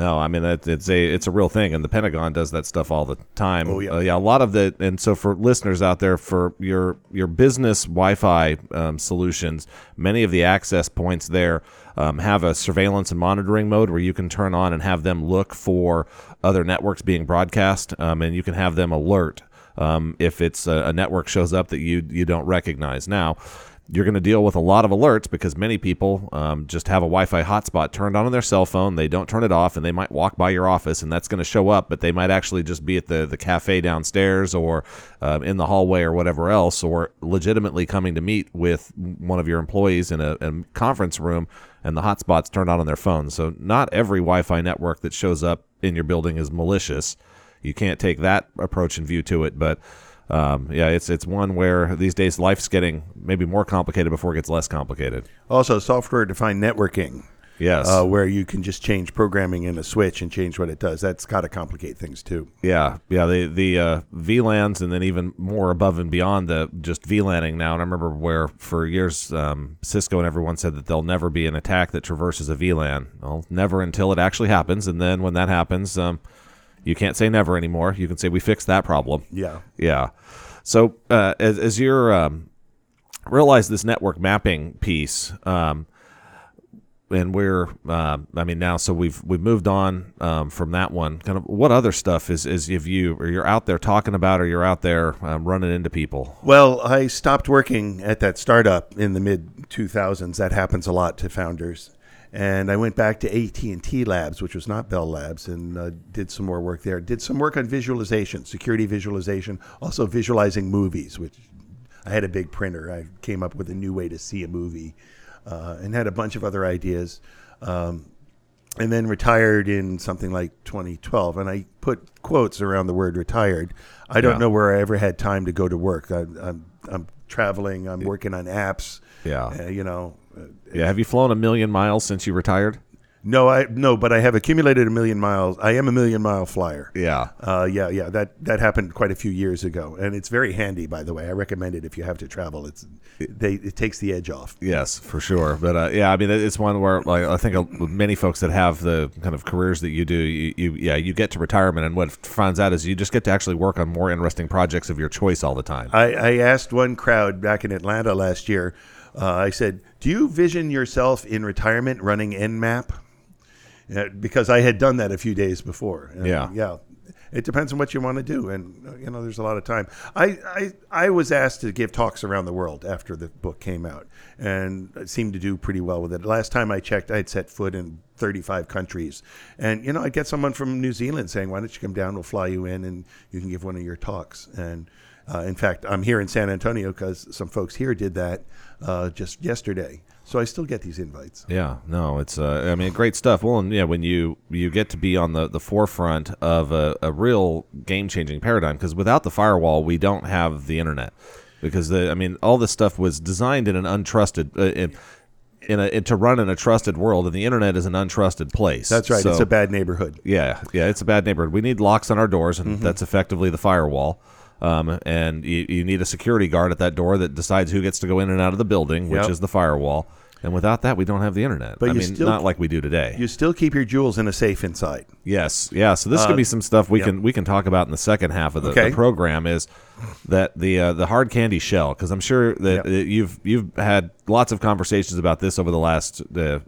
No, I mean it, it's a it's a real thing, and the Pentagon does that stuff all the time. Oh, yeah. Uh, yeah. A lot of the and so for listeners out there, for your your business Wi-Fi um, solutions, many of the access points there um, have a surveillance and monitoring mode where you can turn on and have them look for other networks being broadcast, um, and you can have them alert um, if it's a, a network shows up that you you don't recognize. Now, you're going to deal with a lot of alerts because many people um, just have a Wi-Fi hotspot turned on on their cell phone. They don't turn it off, and they might walk by your office, and that's going to show up. But they might actually just be at the the cafe downstairs or um, in the hallway or whatever else, or legitimately coming to meet with one of your employees in a, a conference room, and the hotspot's turned on on their phone. So not every Wi-Fi network that shows up in your building is malicious. You can't take that approach and view to it, but um, yeah, it's it's one where these days life's getting maybe more complicated before it gets less complicated. Also, software-defined networking, Yes. uh, where you can just change programming in a switch and change what it does. That's got to complicate things too. yeah, yeah. The the uh, VLANs and then even more above and beyond the just VLANing now. And I remember where for years um, Cisco and everyone said that there'll never be an attack that traverses a VLAN. Well, never until it actually happens, and then when that happens, um, you can't say never anymore. You can say we fixed that problem. Yeah. Yeah. So uh, as, as you're um, realize this network mapping piece, um, and we're uh, I mean now so we've we've moved on um, from that one. Kind of what other stuff is is if you or you're out there talking about or you're out there um, running into people. Well, I stopped working at that startup in the mid 2000s. That happens a lot to founders. And I went back to AT&T Labs, which was not Bell Labs, and uh, did some more work there. Did some work on visualization, security visualization, also visualizing movies, which I had a big printer. I came up with a new way to see a movie uh, and had a bunch of other ideas. Um, and then retired in something like 2012. And I put quotes around the word retired. I don't Yeah. know where I ever had time to go to work. I, I'm, I'm traveling, I'm working on apps. Yeah. Uh, you know, uh, Yeah, have you flown a million miles since you retired? No, I no, but I have accumulated a million miles. I am a million mile flyer. Yeah. Uh, yeah, yeah, that that happened quite a few years ago, and it's very handy. By the way, I recommend it if you have to travel. It's they it takes the edge off. Yes, for sure. But uh, yeah, I mean, it's one where like I think uh, many folks that have the kind of careers that you do, you, you yeah, you get to retirement, and what finds out is you just get to actually work on more interesting projects of your choice all the time. I, I asked one crowd back in Atlanta last year. Uh, I said, "Do you vision yourself in retirement running Nmap?" Uh, because I had done that a few days before. And, Yeah. yeah. It depends on what you want to do, and uh, you know, there's a lot of time. I, I I was asked to give talks around the world after the book came out, and I seemed to do pretty well with it. Last time I checked, I had set foot in 35 countries, and you know, I'd get someone from New Zealand saying, "Why don't you come down? We'll fly you in, and you can give one of your talks." And uh, in fact, I'm here in San Antonio because some folks here did that uh, just yesterday. So I still get these invites. Yeah, no, it's uh, I mean, great stuff. Well, and yeah, when you you get to be on the the forefront of a, a real game changing paradigm, because without the firewall, we don't have the internet. Because the I mean, all this stuff was designed in an untrusted. Uh, in, in a, in, to run in a trusted world, and the internet is an untrusted place. That's right. So- it's a bad neighborhood. Yeah, yeah, it's a bad neighborhood. We need locks on our doors, and Mm-hmm. that's effectively the firewall. Um, and you, you need a security guard at that door that decides who gets to go in and out of the building, which Yep. is the firewall. And without that, we don't have the internet. But I mean, still- not like we do today. You still keep your jewels in a safe inside. yes, yeah. So this could Uh, be some stuff we yep. can we can talk about in the second half of the, Okay. the program. Is that the uh, the hard candy shell? Because I'm sure that Yep. uh, you've you've had lots of conversations about this over the last uh,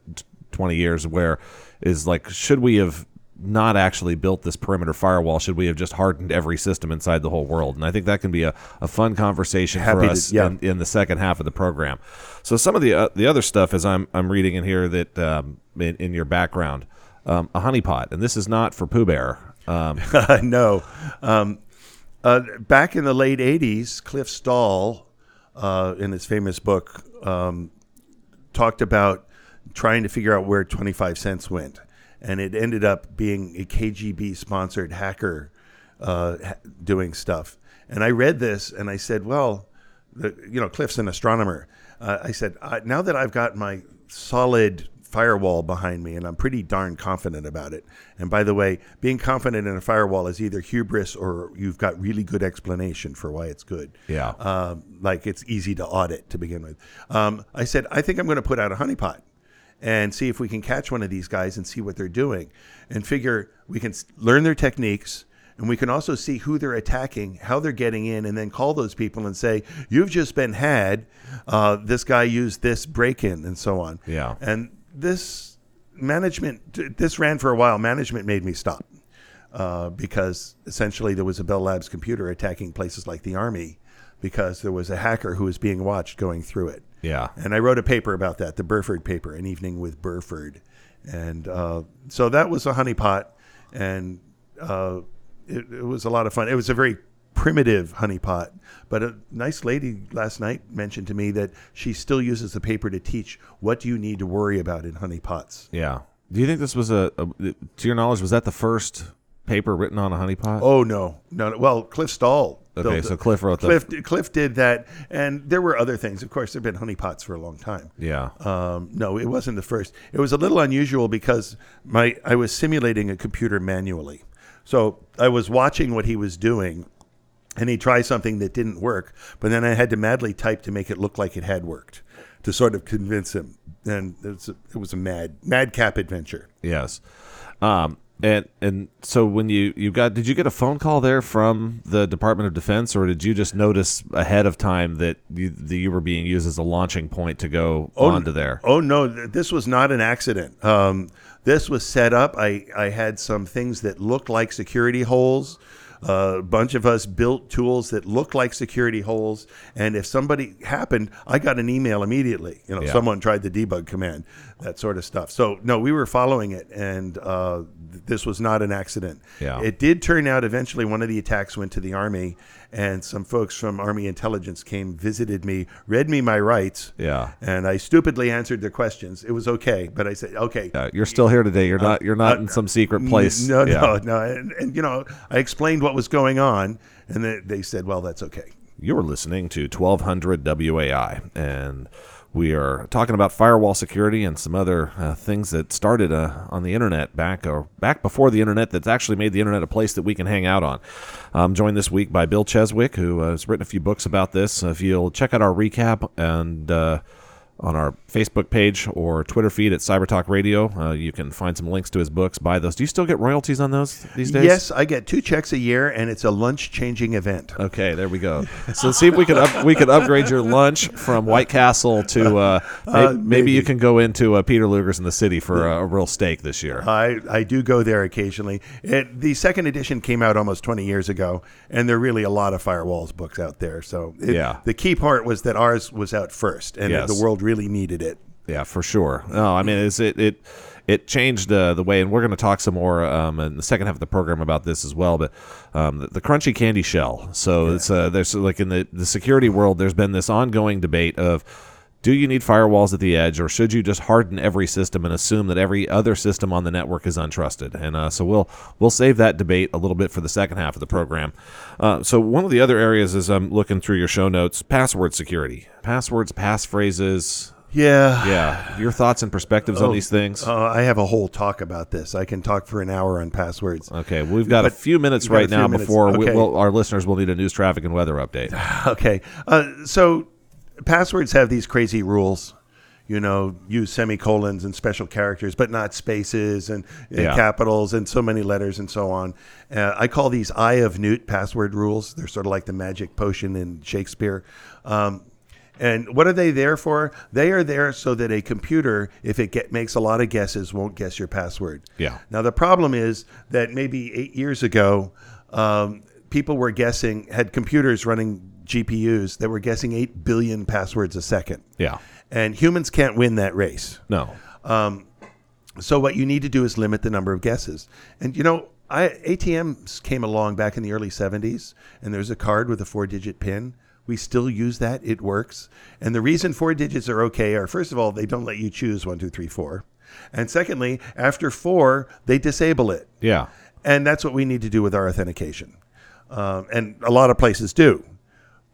20 years. Where is like, should we have not actually built this perimeter firewall? Should we have just hardened every system inside the whole world? And I think that can be a, a fun conversation for Happy to- us yeah. in, in the second half of the program. So some of the uh, the other stuff as I'm I'm reading in here that um, in, in your background, um, a honeypot, and this is not for Pooh Bear. Um, [LAUGHS] no. Um, uh, back in the late 80s, Cliff Stoll, uh, in his famous book, um, talked about trying to figure out where 25 cents went. And it ended up being a KGB sponsored hacker uh, ha- doing stuff. And I read this and I said, well, the, you know, Cliff's an astronomer. Uh, I said, uh, now that I've got my solid firewall behind me and I'm pretty darn confident about it. And by the way, being confident in a firewall is either hubris or you've got really good explanation for why it's good. Yeah. Um, like it's easy to audit to begin with. Um, I said, I think I'm going to put out a honeypot and see if we can catch one of these guys and see what they're doing and figure we can learn their techniques and we can also see who they're attacking, how they're getting in, and then call those people and say, You've just been had. Uh, this guy used this break in, and so on. Yeah. And this management, this ran for a while. Management made me stop uh, because essentially there was a Bell Labs computer attacking places like the Army because there was a hacker who was being watched going through it. Yeah. And I wrote a paper about that, the Berferd paper, an evening with Berferd. And uh, so that was a honeypot, and uh, it, it was a lot of fun. It was a very primitive honeypot, but a nice lady last night mentioned to me that she still uses the paper to teach what do you need to worry about in honeypots. Yeah. Do you think this was a, a to your knowledge was that the first paper written on a honeypot? Oh no, no, no. Well, Cliff Stoll. Okay, so. Cliff wrote the- Cliff. Cliff did that, and there were other things. Of course, there've been honeypots for a long time. Yeah. Um, no, it wasn't the first. It was a little unusual because my I was simulating a computer manually, so I was watching what he was doing, and he tried something that didn't work, but then I had to madly type to make it look like it had worked, to sort of convince him. And it was a, it was a mad madcap adventure. Yes. Um, and and so when you you got did you get a phone call there from the Department of Defense or did you just notice ahead of time that you, that you were being used as a launching point to go onto there? Oh no, this was not an accident. Um, this was set up. I I had some things that looked like security holes. a bunch of us built tools that looked like security holes, and if somebody happened, I got an email immediately. You know, Yeah. someone tried the debug command, that sort of stuff. So no, we were following it, and uh, th- this was not an accident. Yeah. It did turn out eventually one of the attacks went to the army, and some folks from Army intelligence came, visited me, read me my rights. Yeah. And I stupidly answered their questions. It was okay, but I said, okay. Uh, you're still here today. You're not. You're not in some secret place. No, Yeah. no, no. And, and, you know, I explained what was going on, and they, they said, well, that's okay. You're listening to 1200 WOAI, and we are talking about firewall security and some other uh, things that started uh, on the internet back or back before the internet. That's actually made the internet a place that we can hang out on. I'm joined this week by Bill Cheswick, who uh, has written a few books about this. If you'll check out our recap and. On our Facebook page or Twitter feed at Cybertalk Radio. Uh, you can find some links to his books. Buy those. Do you still get royalties on those these days? Yes, I get two checks a year, and it's a lunch changing event. Okay, there we go. So see if we could up, we could upgrade your lunch from White Castle to uh, may- Uh, maybe. you can go into uh, Peter Luger's in the city for a, a real steak this year. I, I do go there occasionally. It, the second edition came out almost 20 years ago, and there are really a lot of firewalls books out there. So it- Yeah. the key part was that ours was out first, and Yes. the world really needed it. Yeah, for sure. No, I mean, it's, it it it changed uh, the way, and we're going to talk some more um, in the second half of the program about this as well. But um, the, the crunchy candy shell. So it's uh, there's like in the the security world, there's been this ongoing debate of. Do you need firewalls at the edge, or should you just harden every system and assume that every other system on the network is untrusted? And uh, so we'll we'll save that debate a little bit for the second half of the program. Uh, so one of the other areas, as I'm looking through your show notes, password security, passwords, passphrases, Yeah. yeah, your thoughts and perspectives on these things. Uh, I have a whole talk about this. I can talk for an hour on passwords. Okay, we've got a few minutes we've got a right few now minutes. before we, Okay. will our listeners will need a news traffic and weather update. [LAUGHS] Okay. Uh, so passwords have these crazy rules. You know, use semicolons and special characters, but not spaces and, and Yeah. capitals and so many letters and so on. Uh, I call these Eye of Newt password rules. They're sort of like the magic potion in Shakespeare. Um, and what are they there for? They are there so that a computer, if it get, makes a lot of guesses, won't guess your password. Yeah. Now the problem is that maybe eight years ago, um, people were guessing had computers running GPUs that were guessing eight billion passwords a second, Yeah, and humans can't win that race. no, So what you need to do is limit the number of guesses. And you know, I, ATMs came along back in the early 70s, and there's a card with a four-digit PIN. We still use that; it works. And the reason four digits are okay are, first of all, they don't let you choose one, two, three, four, and secondly, after four, they disable it. yeah, And that's what we need to do with our authentication. Um, and a lot of places do.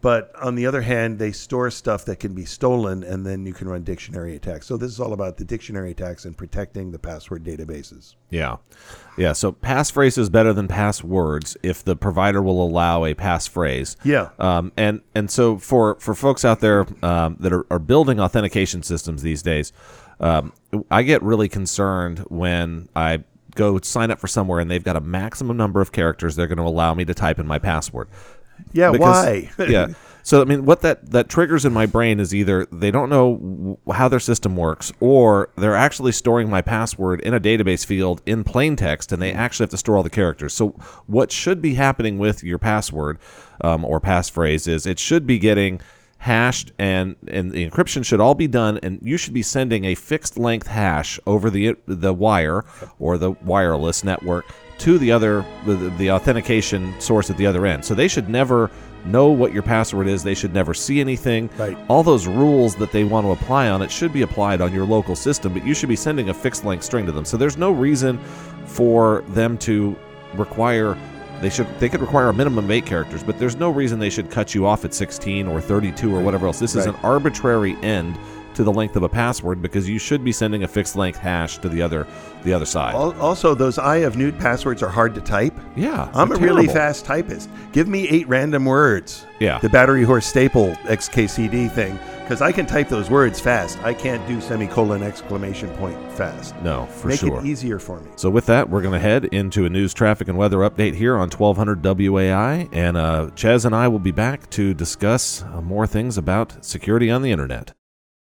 But on the other hand, they store stuff that can be stolen, and then you can run dictionary attacks. So this is all about the dictionary attacks and protecting the password databases. yeah, yeah. So passphrase is better than passwords if the provider will allow a passphrase. Yeah. Um, and and so for for folks out there um, that are, are building authentication systems these days, um, I get really concerned when I go sign up for somewhere and they've got a maximum number of characters they're going to allow me to type in my password. Yeah, Because- why? [LAUGHS] yeah. So I mean, what that that triggers in my brain is either they don't know w- how their system works, or they're actually storing my password in a database field in plain text, and they actually have to store all the characters. So what should be happening with your password um, or passphrase is it should be getting hashed and and the encryption should all be done and you should be sending a fixed length hash over the the wire or the wireless network to the other the, the authentication source at the other end. So they should never know what your password is. They should never see anything. Right. all those rules that they want to apply on it should be applied on your local system but you should be sending a fixed length string to them. So there's no reason for them to require they should they could require a minimum of eight characters, but there's no reason they should cut you off at 16 or 32 or whatever else. This is an arbitrary end to the length of a password because you should be sending a fixed length hash to the other the other side. Al- Also, those Eye of Newt passwords are hard to type. yeah, I'm a they're really terrible. fast typist. Give me eight random words. Yeah. The battery horse staple XKCD thing because I can type those words fast. I can't do semicolon exclamation point fast. No, for sure. Make sure. it easier for me. So with that, we're going to head into a news, traffic, and weather update here on 1200 WOAI, and uh, Ches and I will be back to discuss uh, more things about security on the internet.